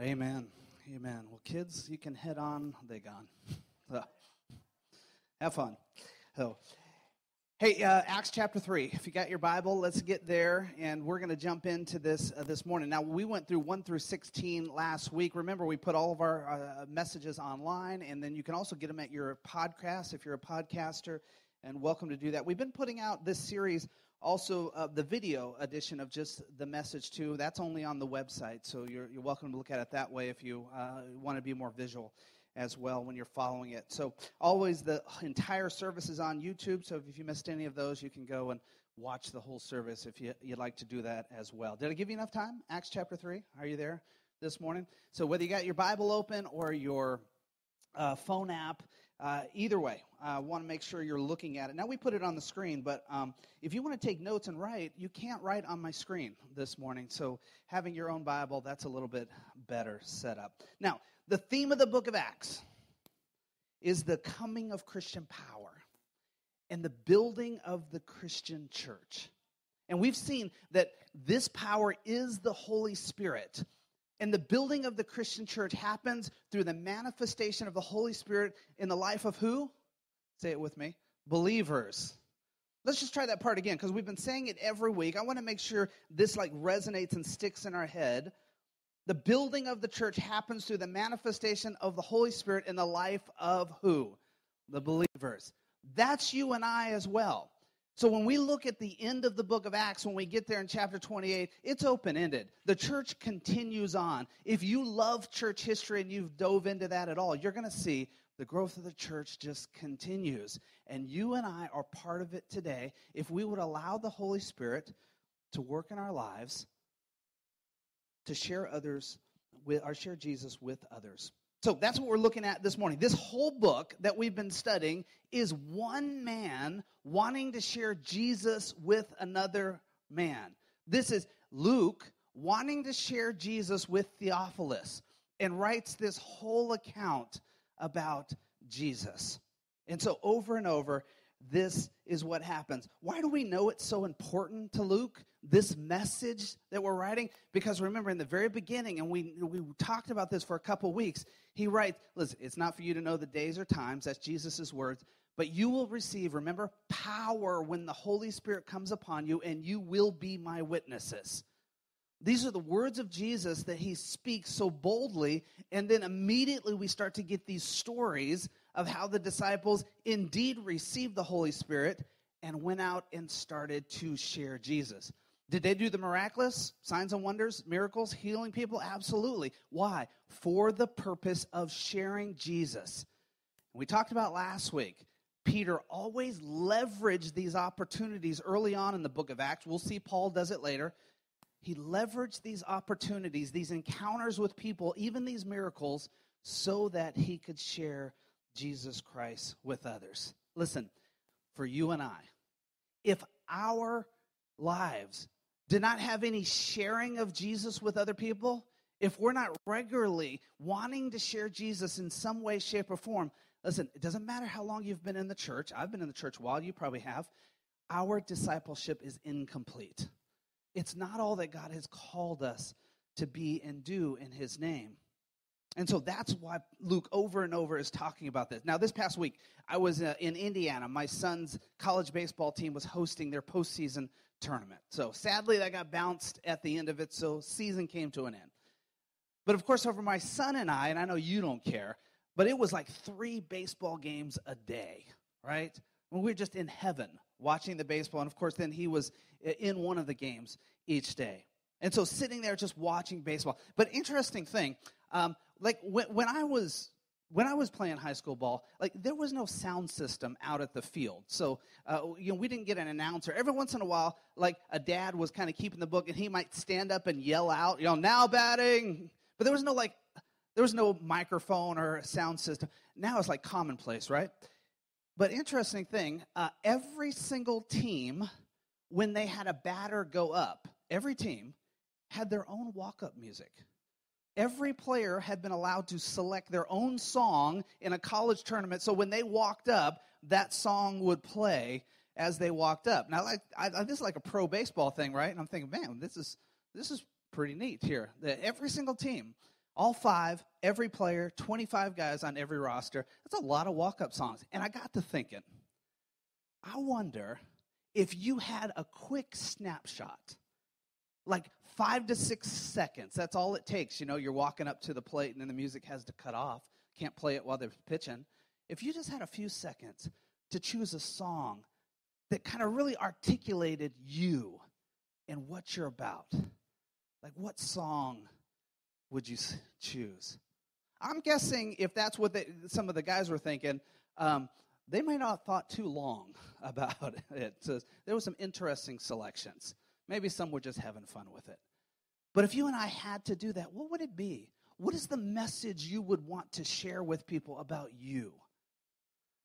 Amen. Amen. Well, kids, you can head on. They gone. So, have fun. So, hey, uh, Acts chapter three. If you got your Bible, let's get there, and we're going to jump into this uh, this morning. Now, we went through one through sixteen last week. Remember, we put all of our uh, messages online, and then you can also get them at your podcast if you're a podcaster. And welcome to do that. We've been putting out this series also, uh, the video edition of just the message, too, that's only on the website. So you're, you're welcome to look at it that way if you uh, want to be more visual as well when you're following it. So, always the entire service is on YouTube. So, if you missed any of those, you can go and watch the whole service if you, you'd like to do that as well. Did I give you enough time? Acts chapter 3. Are you there this morning? So, whether you got your Bible open or your uh, phone app, uh, either way, uh, want to make sure you're looking at it. Now, we put it on the screen, but um, if you want to take notes and write, you can't write on my screen this morning. So, having your own Bible, that's a little bit better set up. Now, the theme of the book of Acts is the coming of Christian power and the building of the Christian church. And we've seen that this power is the Holy Spirit. And the building of the Christian church happens through the manifestation of the Holy Spirit in the life of who? Say it with me believers. Let's just try that part again because we've been saying it every week. I want to make sure this like resonates and sticks in our head. The building of the church happens through the manifestation of the Holy Spirit in the life of who? The believers. That's you and I as well. So when we look at the end of the book of Acts, when we get there in chapter 28, it's open ended. The church continues on. If you love church history and you've dove into that at all, you're going to see the growth of the church just continues. And you and I are part of it today if we would allow the Holy Spirit to work in our lives, to share others with, or share Jesus with others. So that's what we're looking at this morning. This whole book that we've been studying is one man wanting to share Jesus with another man. This is Luke wanting to share Jesus with Theophilus and writes this whole account about Jesus. And so, over and over, this is what happens. Why do we know it's so important to Luke, this message that we're writing? Because remember, in the very beginning, and we, we talked about this for a couple weeks, he writes, listen, it's not for you to know the days or times, that's Jesus' words, but you will receive, remember, power when the Holy Spirit comes upon you, and you will be my witnesses. These are the words of Jesus that he speaks so boldly, and then immediately we start to get these stories of how the disciples indeed received the Holy Spirit and went out and started to share Jesus. Did they do the miraculous signs and wonders, miracles, healing people? Absolutely. Why? For the purpose of sharing Jesus. We talked about last week. Peter always leveraged these opportunities early on in the book of Acts. We'll see Paul does it later. He leveraged these opportunities, these encounters with people, even these miracles, so that he could share Jesus Christ with others. Listen, for you and I, if our lives did not have any sharing of Jesus with other people, if we're not regularly wanting to share Jesus in some way, shape, or form, listen, it doesn't matter how long you've been in the church. I've been in the church a while, you probably have. Our discipleship is incomplete. It's not all that God has called us to be and do in His name. And so that's why Luke over and over is talking about this. Now, this past week, I was uh, in Indiana. My son's college baseball team was hosting their postseason tournament. So sadly, that got bounced at the end of it, so season came to an end. But of course, over my son and I, and I know you don't care, but it was like three baseball games a day, right? When we were just in heaven watching the baseball. And of course, then he was in one of the games each day. And so sitting there just watching baseball. But interesting thing, um, like when, when I was when I was playing high school ball, like there was no sound system out at the field. So, uh, you know, we didn't get an announcer. Every once in a while, like a dad was kind of keeping the book and he might stand up and yell out, you know, now batting. But there was no like, there was no microphone or sound system. Now it's like commonplace, right? But interesting thing, uh, every single team, when they had a batter go up, every team had their own walk up music every player had been allowed to select their own song in a college tournament. So when they walked up, that song would play as they walked up. Now, like, I, I, this is like a pro baseball thing, right? And I'm thinking, man, this is this is pretty neat here. That every single team All five, every player, 25 guys on every roster. That's a lot of walk up songs. And I got to thinking, I wonder if you had a quick snapshot, like five to six seconds, that's all it takes. You know, you're walking up to the plate and then the music has to cut off. Can't play it while they're pitching. If you just had a few seconds to choose a song that kind of really articulated you and what you're about, like what song would you choose? I'm guessing if that's what they, some of the guys were thinking, um, they may not have thought too long about it. So there were some interesting selections. Maybe some were just having fun with it. But if you and I had to do that, what would it be? What is the message you would want to share with people about you?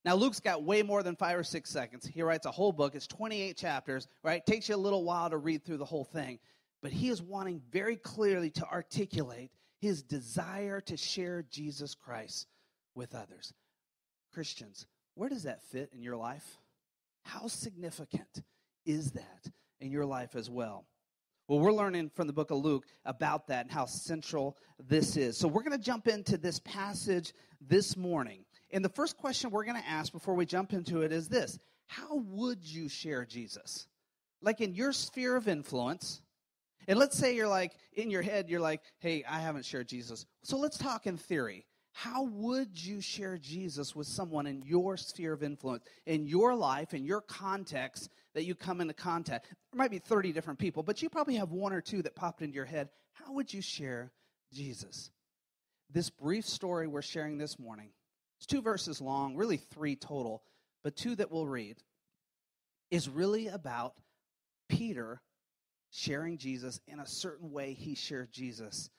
Now, Luke's got way more than five or six seconds. He writes a whole book. It's 28 chapters, right? Takes you a little while to read through the whole thing. But he is wanting very clearly to articulate his desire to share Jesus Christ with others. Christians, where does that fit in your life? How significant is that in your life as well? Well, we're learning from the book of Luke about that and how central this is. So, we're going to jump into this passage this morning. And the first question we're going to ask before we jump into it is this How would you share Jesus? Like in your sphere of influence, and let's say you're like, in your head, you're like, hey, I haven't shared Jesus. So let's talk in theory. How would you share Jesus with someone in your sphere of influence, in your life, in your context that you come into contact? There might be 30 different people, but you probably have one or two that popped into your head. How would you share Jesus? This brief story we're sharing this morning, it's two verses long, really three total, but two that we'll read, is really about Peter sharing Jesus in a certain way he shared Jesus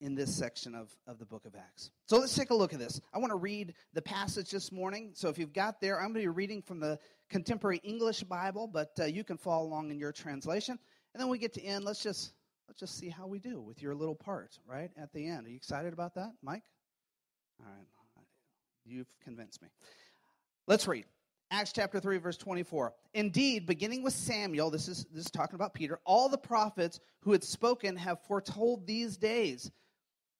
in this section of, of the book of Acts. So let's take a look at this. I want to read the passage this morning. So if you've got there, I'm going to be reading from the Contemporary English Bible, but uh, you can follow along in your translation. And then we get to end. Let's just let's just see how we do with your little part right at the end. Are you excited about that, Mike? All right, you've convinced me. Let's read. Acts chapter 3, verse 24. Indeed, beginning with Samuel, this is, this is talking about Peter, all the prophets who had spoken have foretold these days.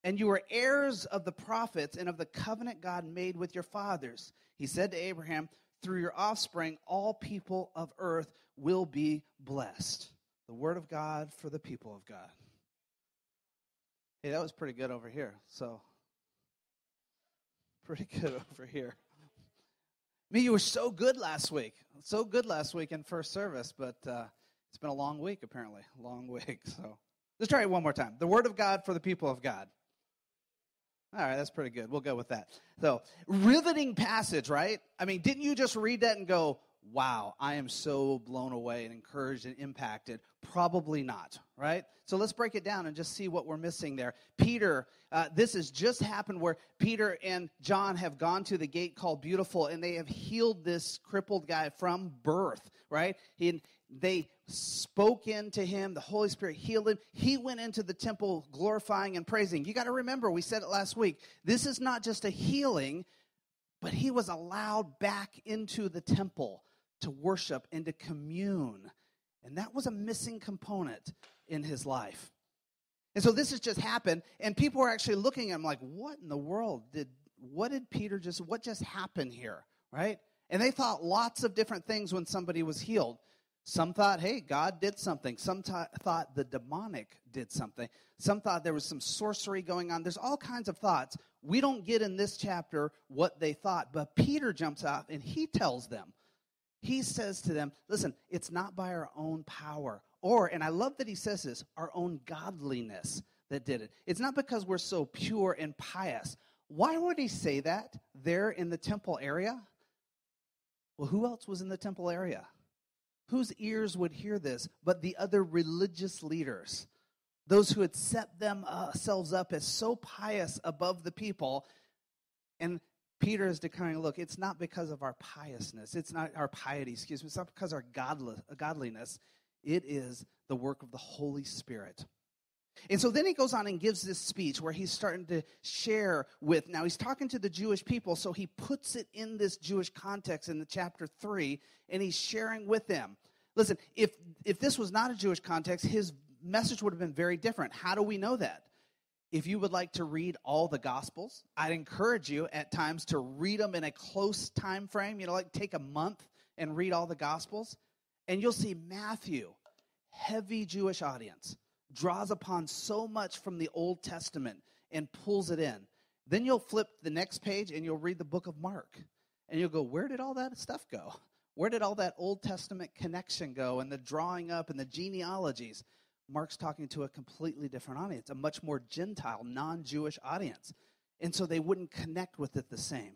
And you are heirs of the prophets and of the covenant God made with your fathers. He said to Abraham, Through your offspring, all people of earth will be blessed. The word of God for the people of God. Hey, that was pretty good over here. So, pretty good over here. Mean, you were so good last week. So good last week in first service, but uh, it's been a long week, apparently. Long week. So let's try it one more time. The word of God for the people of God. All right, that's pretty good. We'll go with that. So, riveting passage, right? I mean, didn't you just read that and go, wow, I am so blown away and encouraged and impacted? Probably not, right? So let's break it down and just see what we're missing there. Peter, uh, this has just happened where Peter and John have gone to the gate called Beautiful and they have healed this crippled guy from birth, right? He, they spoke into him. The Holy Spirit healed him. He went into the temple glorifying and praising. You got to remember, we said it last week. This is not just a healing, but he was allowed back into the temple to worship and to commune. And that was a missing component in his life. And so this has just happened, and people are actually looking at him like, what in the world did what did Peter just what just happened here? Right? And they thought lots of different things when somebody was healed. Some thought, hey, God did something. Some t- thought the demonic did something. Some thought there was some sorcery going on. There's all kinds of thoughts. We don't get in this chapter what they thought, but Peter jumps out and he tells them he says to them, listen, it's not by our own power or, and I love that he says this, our own godliness that did it. It's not because we're so pure and pious. Why would he say that there in the temple area? Well, who else was in the temple area? Whose ears would hear this but the other religious leaders? Those who had set themselves uh, up as so pious above the people. And Peter is declaring, look, it's not because of our piousness. It's not our piety, excuse me. It's not because of our godliness. It is the work of the Holy Spirit. And so then he goes on and gives this speech where he's starting to share with, now he's talking to the Jewish people, so he puts it in this Jewish context in the chapter 3, and he's sharing with them. Listen, if, if this was not a Jewish context, his message would have been very different. How do we know that? If you would like to read all the Gospels, I'd encourage you at times to read them in a close time frame. You know, like take a month and read all the Gospels, and you'll see Matthew, heavy Jewish audience, draws upon so much from the Old Testament and pulls it in. Then you'll flip the next page and you'll read the book of Mark, and you'll go, Where did all that stuff go? Where did all that Old Testament connection go and the drawing up and the genealogies? Mark's talking to a completely different audience, a much more Gentile, non Jewish audience. And so they wouldn't connect with it the same.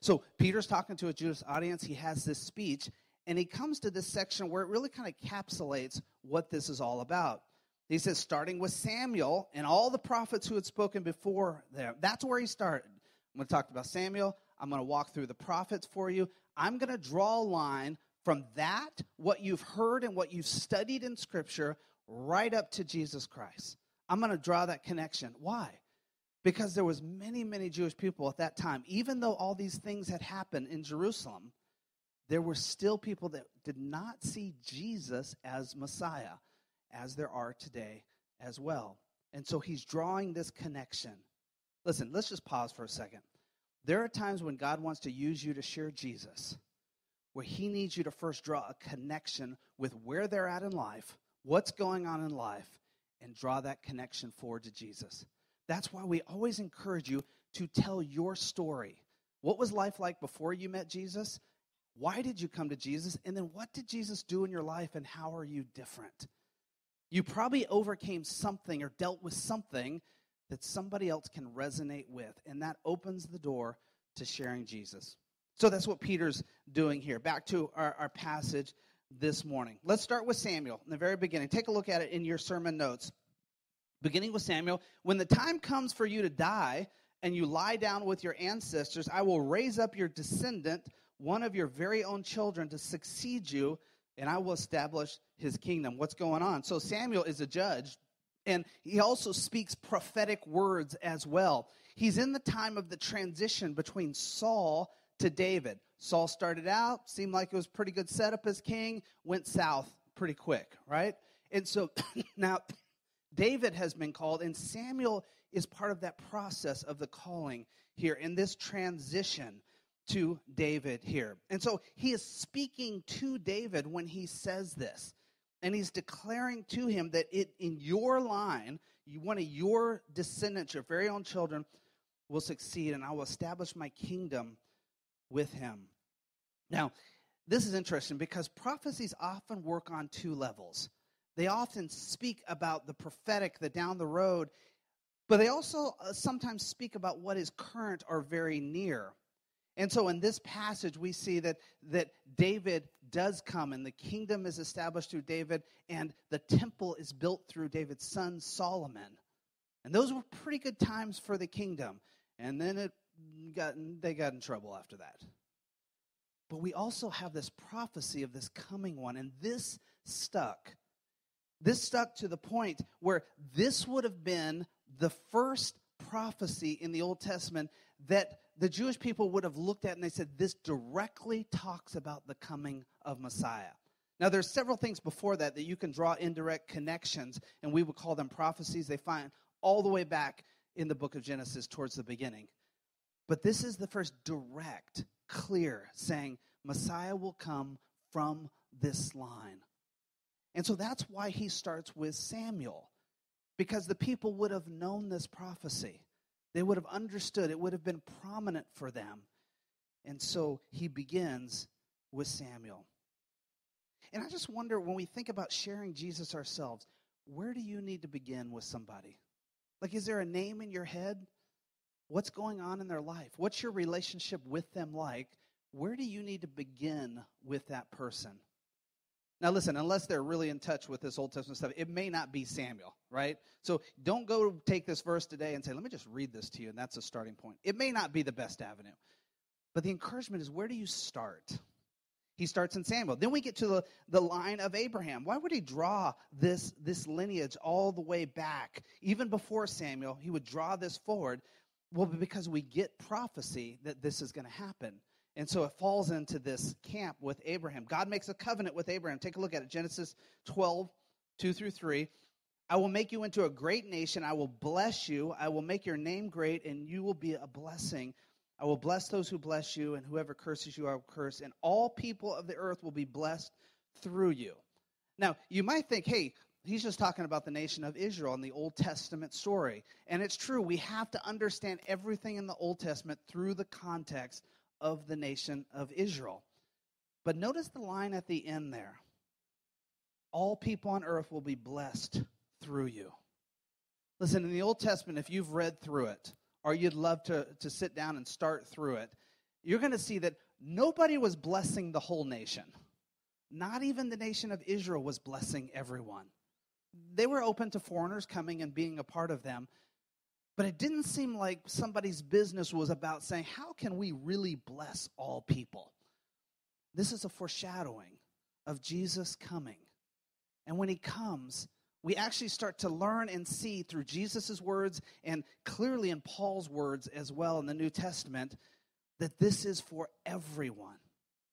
So Peter's talking to a Jewish audience. He has this speech, and he comes to this section where it really kind of encapsulates what this is all about. He says, starting with Samuel and all the prophets who had spoken before there. That's where he started. I'm going to talk about Samuel. I'm going to walk through the prophets for you. I'm going to draw a line from that, what you've heard and what you've studied in Scripture, right up to Jesus Christ. I'm going to draw that connection. Why? Because there was many, many Jewish people at that time. Even though all these things had happened in Jerusalem, there were still people that did not see Jesus as Messiah, as there are today as well. And so he's drawing this connection. Listen, let's just pause for a second. There are times when God wants to use you to share Jesus, where he needs you to first draw a connection with where they're at in life what's going on in life and draw that connection forward to Jesus. That's why we always encourage you to tell your story. What was life like before you met Jesus? Why did you come to Jesus? And then what did Jesus do in your life and how are you different? You probably overcame something or dealt with something that somebody else can resonate with, and that opens the door to sharing Jesus. So that's what Peter's doing here. Back to our, our passage this morning. Let's start with Samuel in the very beginning. Take a look at it in your sermon notes. Beginning with Samuel, when the time comes for you to die and you lie down with your ancestors, I will raise up your descendant, one of your very own children, to succeed you, and I will establish his kingdom. What's going on? So Samuel is a judge, and he also speaks prophetic words as well. He's in the time of the transition between Saul to David. Saul started out, seemed like it was pretty good setup as king, went south pretty quick, right? And so now David has been called, and Samuel is part of that process of the calling here in this transition to David here. And so he is speaking to David when he says this. And he's declaring to him that it in your line, you, one of your descendants, your very own children, will succeed, and I will establish my kingdom with him. Now, this is interesting because prophecies often work on two levels. They often speak about the prophetic, the down the road, but they also uh, sometimes speak about what is current or very near. And so in this passage, we see that, that David does come and the kingdom is established through David, and the temple is built through David's son Solomon. And those were pretty good times for the kingdom. And then it got, they got in trouble after that. But we also have this prophecy of this coming one, and this stuck. This stuck to the point where this would have been the first prophecy in the Old Testament that the Jewish people would have looked at and they said, This directly talks about the coming of Messiah. Now, there's several things before that that you can draw indirect connections, and we would call them prophecies. They find all the way back in the book of Genesis towards the beginning. But this is the first direct, clear saying Messiah will come from this line. And so that's why he starts with Samuel, because the people would have known this prophecy. They would have understood, it would have been prominent for them. And so he begins with Samuel. And I just wonder when we think about sharing Jesus ourselves, where do you need to begin with somebody? Like, is there a name in your head? What's going on in their life? What's your relationship with them like? Where do you need to begin with that person? Now, listen, unless they're really in touch with this Old Testament stuff, it may not be Samuel, right? So don't go take this verse today and say, let me just read this to you, and that's a starting point. It may not be the best avenue. But the encouragement is where do you start? He starts in Samuel. Then we get to the, the line of Abraham. Why would he draw this, this lineage all the way back? Even before Samuel, he would draw this forward. Well, because we get prophecy that this is going to happen. And so it falls into this camp with Abraham. God makes a covenant with Abraham. Take a look at it Genesis 12, 2 through 3. I will make you into a great nation. I will bless you. I will make your name great, and you will be a blessing. I will bless those who bless you, and whoever curses you, I will curse. And all people of the earth will be blessed through you. Now, you might think, hey, he's just talking about the nation of Israel in the Old Testament story. And it's true. We have to understand everything in the Old Testament through the context of the nation of Israel. But notice the line at the end there all people on earth will be blessed through you. Listen, in the Old Testament, if you've read through it, or you'd love to, to sit down and start through it, you're going to see that nobody was blessing the whole nation. Not even the nation of Israel was blessing everyone. They were open to foreigners coming and being a part of them, but it didn't seem like somebody's business was about saying, How can we really bless all people? This is a foreshadowing of Jesus coming. And when he comes, we actually start to learn and see through Jesus' words and clearly in Paul's words as well in the New Testament that this is for everyone.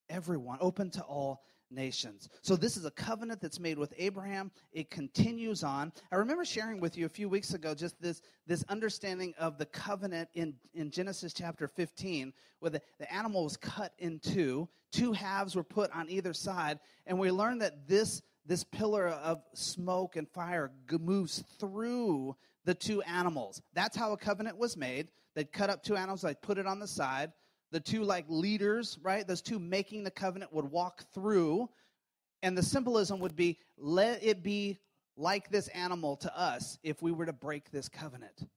Everyone, open to all nations. So this is a covenant that's made with Abraham. It continues on. I remember sharing with you a few weeks ago just this, this understanding of the covenant in, in Genesis chapter 15, where the, the animal was cut in two. Two halves were put on either side. And we learned that this this pillar of smoke and fire moves through the two animals. That's how a covenant was made. They'd cut up two animals, they'd put it on the side. The two, like leaders, right? Those two making the covenant would walk through. And the symbolism would be let it be like this animal to us if we were to break this covenant.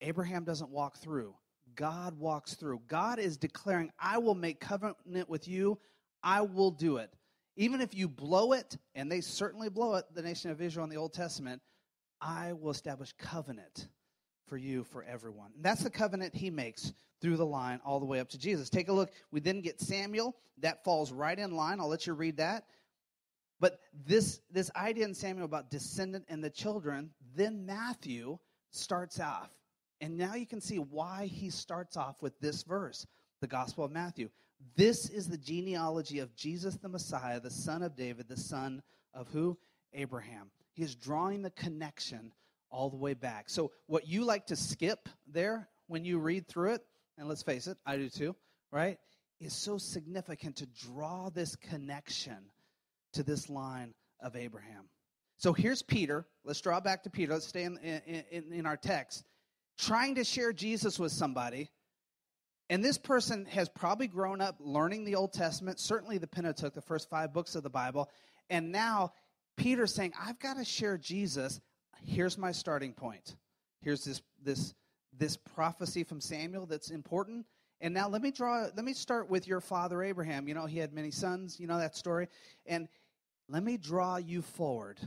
Abraham doesn't walk through, God walks through. God is declaring, I will make covenant with you, I will do it. Even if you blow it, and they certainly blow it, the nation of Israel in the Old Testament, I will establish covenant for you, for everyone. And that's the covenant he makes through the line all the way up to Jesus. Take a look. We then get Samuel. That falls right in line. I'll let you read that. But this, this idea in Samuel about descendant and the children, then Matthew starts off. And now you can see why he starts off with this verse, the Gospel of Matthew. This is the genealogy of Jesus the Messiah, the son of David, the son of who? Abraham. He is drawing the connection all the way back. So, what you like to skip there when you read through it, and let's face it, I do too, right? Is so significant to draw this connection to this line of Abraham. So here's Peter. Let's draw back to Peter. Let's stay in, in, in our text. Trying to share Jesus with somebody and this person has probably grown up learning the Old Testament, certainly the Pentateuch, the first five books of the Bible. And now Peter's saying, I've got to share Jesus. Here's my starting point. Here's this, this, this prophecy from Samuel that's important. And now let me draw, let me start with your father Abraham. You know, he had many sons, you know that story. And let me draw you forward.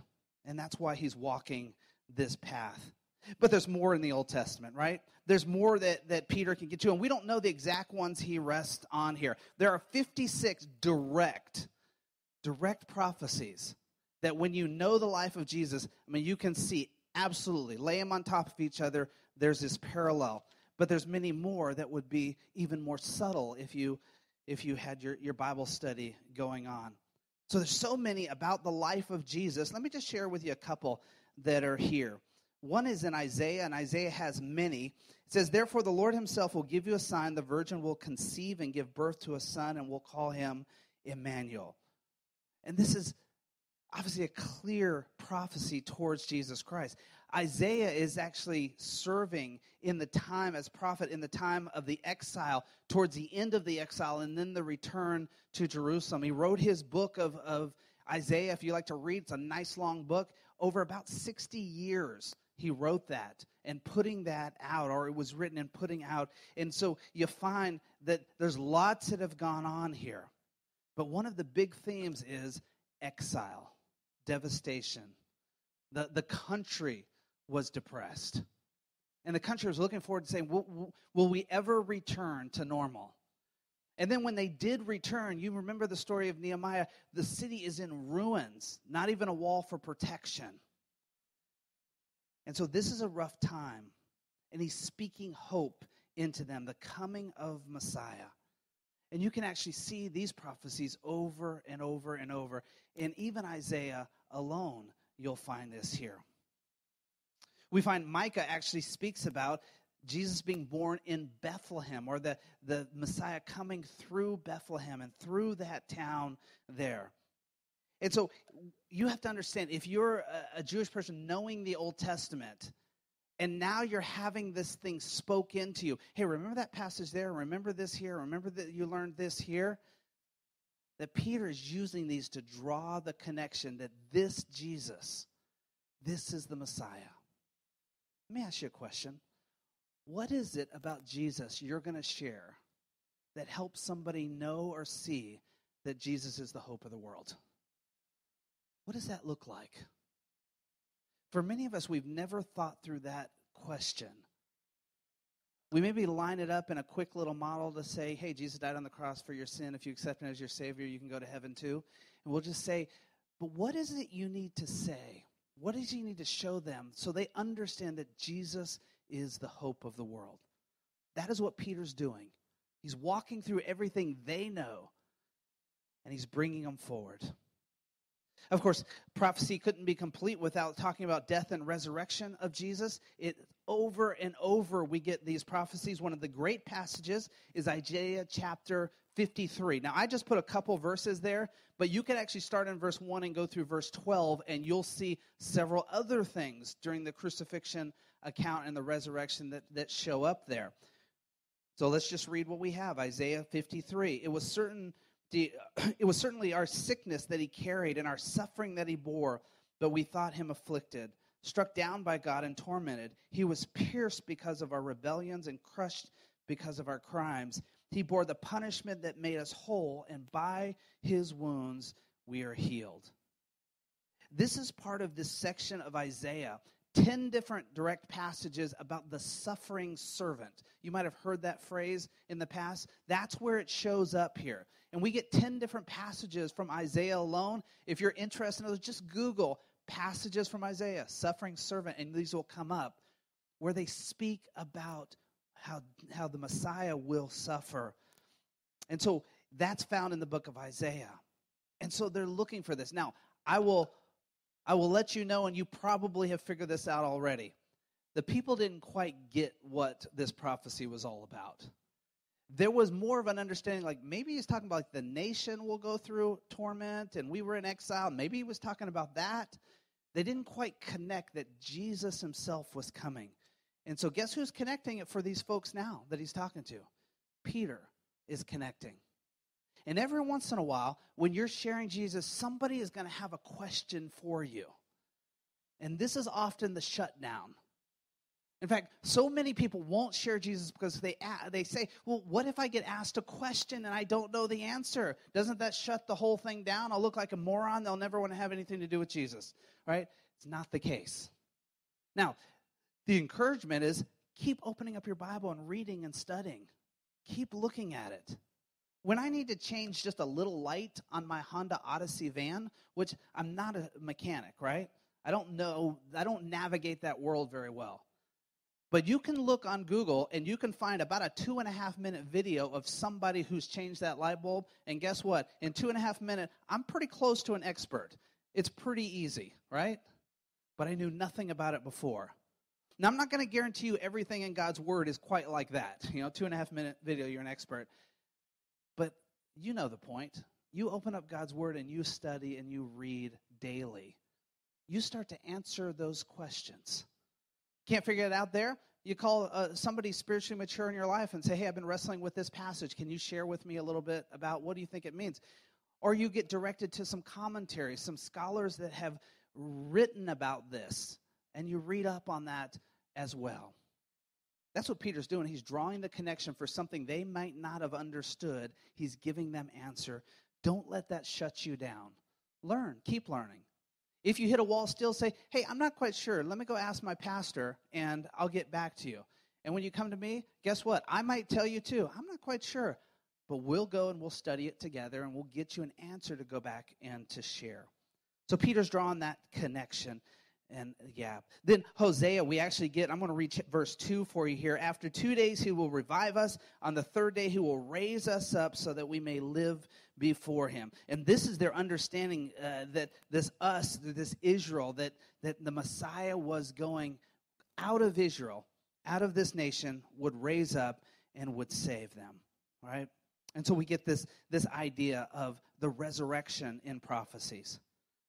And that's why he's walking this path. But there's more in the Old Testament, right? There's more that, that Peter can get to, and we don't know the exact ones he rests on here. There are 56 direct, direct prophecies that when you know the life of Jesus, I mean, you can see absolutely, lay them on top of each other. There's this parallel. But there's many more that would be even more subtle if you if you had your, your Bible study going on. So there's so many about the life of Jesus. Let me just share with you a couple that are here. One is in Isaiah, and Isaiah has many. It says, Therefore, the Lord himself will give you a sign. The virgin will conceive and give birth to a son, and will call him Emmanuel. And this is obviously a clear prophecy towards Jesus Christ. Isaiah is actually serving in the time as prophet in the time of the exile, towards the end of the exile, and then the return to Jerusalem. He wrote his book of, of Isaiah. If you like to read, it's a nice long book. Over about 60 years he wrote that and putting that out, or it was written and putting out. And so you find that there's lots that have gone on here. But one of the big themes is exile, devastation. The, the country was depressed. And the country was looking forward to saying, will, will we ever return to normal? And then when they did return, you remember the story of Nehemiah, the city is in ruins, not even a wall for protection. And so this is a rough time. And he's speaking hope into them, the coming of Messiah. And you can actually see these prophecies over and over and over. And even Isaiah alone, you'll find this here. We find Micah actually speaks about Jesus being born in Bethlehem or the, the Messiah coming through Bethlehem and through that town there. And so you have to understand if you're a, Jewish person knowing the Old Testament, and now you're having this thing spoke into you. Hey, remember that passage there? Remember this here? Remember that you learned this here? That Peter is using these to draw the connection that this Jesus, this is the Messiah. Let me ask you a question. What is it about Jesus you're going to share that helps somebody know or see that Jesus is the hope of the world? What does that look like? For many of us, we've never thought through that question. We maybe line it up in a quick little model to say, hey, Jesus died on the cross for your sin. If you accept him as your Savior, you can go to heaven too. And we'll just say, but what is it you need to say? What does you need to show them so they understand that Jesus is the hope of the world? That is what Peter's doing. He's walking through everything they know, and he's bringing them forward. Of course, prophecy couldn't be complete without talking about death and resurrection of Jesus. It over and over we get these prophecies. One of the great passages is Isaiah chapter 53. Now, I just put a couple verses there, but you can actually start in verse 1 and go through verse 12, and you'll see several other things during the crucifixion account and the resurrection that, that show up there. So let's just read what we have Isaiah 53. It was certain it was certainly our sickness that he carried and our suffering that he bore, but we thought him afflicted, struck down by God and tormented. He was pierced because of our rebellions and crushed because of our crimes. He bore the punishment that made us whole, and by his wounds we are healed. This is part of this section of Isaiah 10 different direct passages about the suffering servant. You might have heard that phrase in the past. That's where it shows up here. And we get 10 different passages from Isaiah alone. If you're interested in those, just Google passages from Isaiah, suffering servant, and these will come up where they speak about how, how the Messiah will suffer. And so that's found in the book of Isaiah. And so they're looking for this. Now, I will I will let you know, and you probably have figured this out already. The people didn't quite get what this prophecy was all about. There was more of an understanding, like maybe he's talking about like the nation will go through torment and we were in exile. Maybe he was talking about that. They didn't quite connect that Jesus himself was coming. And so, guess who's connecting it for these folks now that he's talking to? Peter is connecting. And every once in a while, when you're sharing Jesus, somebody is going to have a question for you. And this is often the shutdown. In fact, so many people won't share Jesus because they, they say, Well, what if I get asked a question and I don't know the answer? Doesn't that shut the whole thing down? I'll look like a moron. They'll never want to have anything to do with Jesus, right? It's not the case. Now, the encouragement is keep opening up your Bible and reading and studying, keep looking at it when I need to change just a little light on my Honda Odyssey van, which I'm not a mechanic, right? I don't know, I don't navigate that world very well. But you can look on Google and you can find about a two and a half minute video of somebody who's changed that light bulb. And guess what? In two and a half minutes, I'm pretty close to an expert. It's pretty easy, right? But I knew nothing about it before. Now, I'm not going to guarantee you everything in God's Word is quite like that. You know, two and a half minute video, you're an expert. But you know the point. You open up God's Word and you study and you read daily. You start to answer those questions. Can't figure it out there? You call uh, somebody spiritually mature in your life and say, Hey, I've been wrestling with this passage. Can you share with me a little bit about what do you think it means? Or you get directed to some commentary, some scholars that have written about this, and you read up on that as well. That's what Peter's doing. He's drawing the connection for something they might not have understood. He's giving them answer. Don't let that shut you down. Learn, keep learning. If you hit a wall, still say, Hey, I'm not quite sure. Let me go ask my pastor and I'll get back to you. And when you come to me, guess what? I might tell you too. I'm not quite sure. But we'll go and we'll study it together and we'll get you an answer to go back and to share. So Peter's drawing that connection. And yeah. Then Hosea, we actually get, I'm going to read verse 2 for you here. After two days, he will revive us. On the third day, he will raise us up so that we may live before him. And this is their understanding uh, that this us, this Israel, that, that the Messiah was going out of Israel, out of this nation, would raise up and would save them. Right? And so we get this, this idea of the resurrection in prophecies.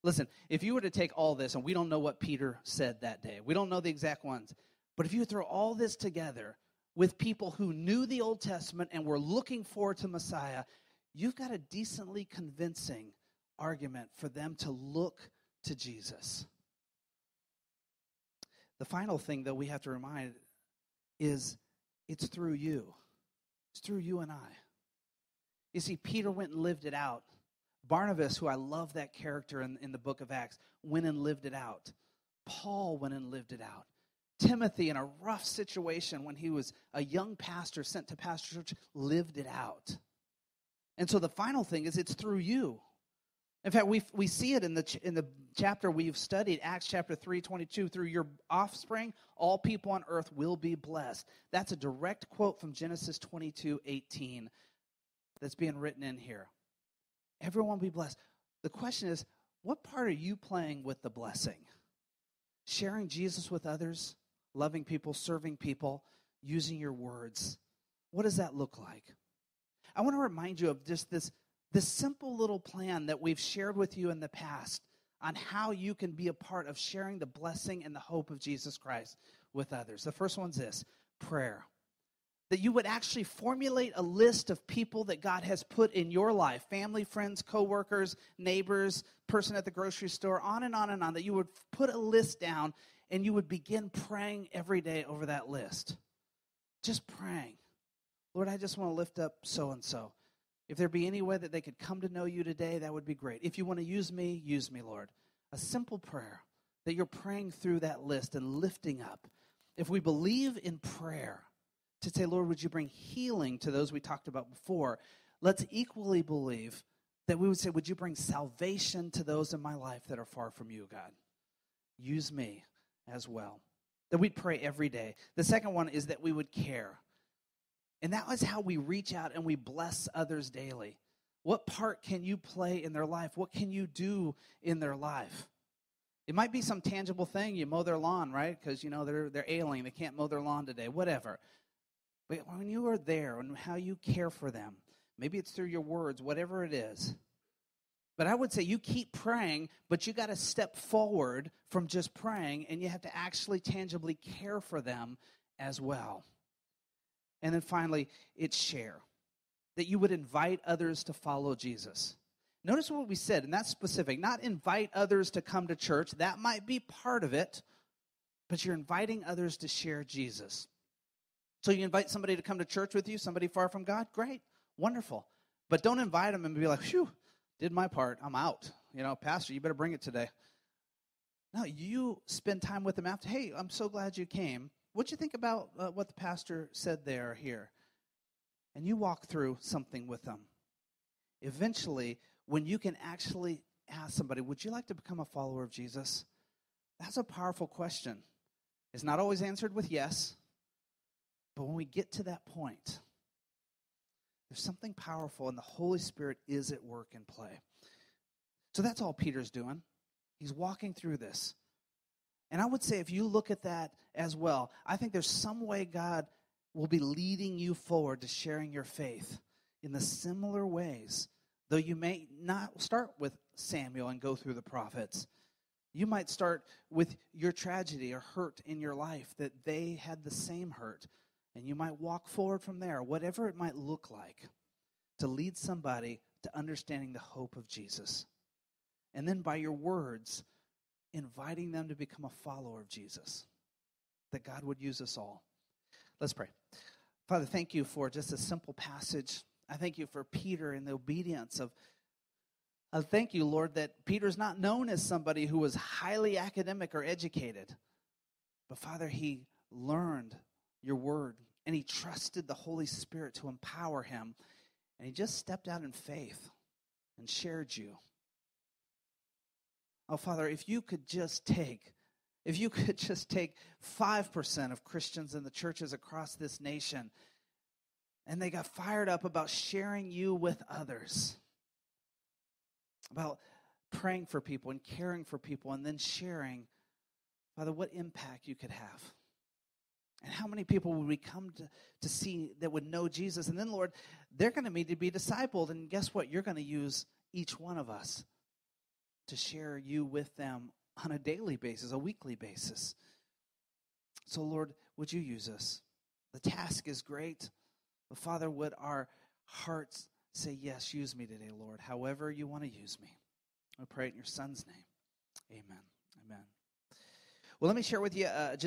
Listen, if you were to take all this, and we don't know what Peter said that day, we don't know the exact ones, but if you throw all this together with people who knew the Old Testament and were looking forward to Messiah, you've got a decently convincing argument for them to look to Jesus. The final thing that we have to remind is it's through you. It's through you and I. You see, Peter went and lived it out. Barnabas, who I love that character in, in the book of Acts, went and lived it out. Paul went and lived it out. Timothy, in a rough situation when he was a young pastor sent to pastor church, lived it out. And so the final thing is it's through you. In fact, we, we see it in the, in the chapter we've studied, Acts chapter 3, 22. Through your offspring, all people on earth will be blessed. That's a direct quote from Genesis 22, 18 that's being written in here. Everyone be blessed. The question is, what part are you playing with the blessing? Sharing Jesus with others, loving people, serving people, using your words. What does that look like? I want to remind you of just this, this simple little plan that we've shared with you in the past on how you can be a part of sharing the blessing and the hope of Jesus Christ with others. The first one's this prayer that you would actually formulate a list of people that God has put in your life family, friends, coworkers, neighbors, person at the grocery store, on and on and on. That you would put a list down and you would begin praying every day over that list. Just praying. Lord, I just want to lift up so and so. If there be any way that they could come to know you today, that would be great. If you want to use me, use me, Lord. A simple prayer that you're praying through that list and lifting up. If we believe in prayer, to say, Lord, would you bring healing to those we talked about before? Let's equally believe that we would say, Would you bring salvation to those in my life that are far from you, God? Use me as well. That we'd pray every day. The second one is that we would care. And that is how we reach out and we bless others daily. What part can you play in their life? What can you do in their life? It might be some tangible thing. You mow their lawn, right? Because you know they're they're ailing, they can't mow their lawn today. Whatever. But when you are there and how you care for them, maybe it's through your words, whatever it is. But I would say you keep praying, but you got to step forward from just praying and you have to actually tangibly care for them as well. And then finally, it's share. That you would invite others to follow Jesus. Notice what we said, and that's specific. Not invite others to come to church, that might be part of it, but you're inviting others to share Jesus. So you invite somebody to come to church with you, somebody far from God? Great, wonderful. But don't invite them and be like, phew, did my part, I'm out. You know, Pastor, you better bring it today. No, you spend time with them after. Hey, I'm so glad you came. What'd you think about uh, what the pastor said there here? And you walk through something with them. Eventually, when you can actually ask somebody, Would you like to become a follower of Jesus? That's a powerful question. It's not always answered with yes, but when we get to that point, there's something powerful, and the Holy Spirit is at work and play. So that's all Peter's doing. He's walking through this. And I would say, if you look at that as well, I think there's some way God will be leading you forward to sharing your faith in the similar ways. Though you may not start with Samuel and go through the prophets, you might start with your tragedy or hurt in your life that they had the same hurt. And you might walk forward from there, whatever it might look like, to lead somebody to understanding the hope of Jesus. And then by your words, inviting them to become a follower of Jesus, that God would use us all. Let's pray. Father, thank you for just a simple passage. I thank you for Peter and the obedience of. I thank you, Lord, that Peter's not known as somebody who was highly academic or educated. But Father, he learned your word and he trusted the Holy Spirit to empower him. And he just stepped out in faith and shared you. Oh, Father, if you could just take, if you could just take 5% of Christians in the churches across this nation and they got fired up about sharing you with others, about praying for people and caring for people and then sharing, Father, what impact you could have. And how many people would we come to, to see that would know Jesus? And then, Lord, they're going to need to be discipled. And guess what? You're going to use each one of us to share you with them on a daily basis, a weekly basis. So, Lord, would you use us? The task is great, but Father, would our hearts say, Yes, use me today, Lord, however you want to use me. I pray in your Son's name. Amen. Amen. Well, let me share with you uh, just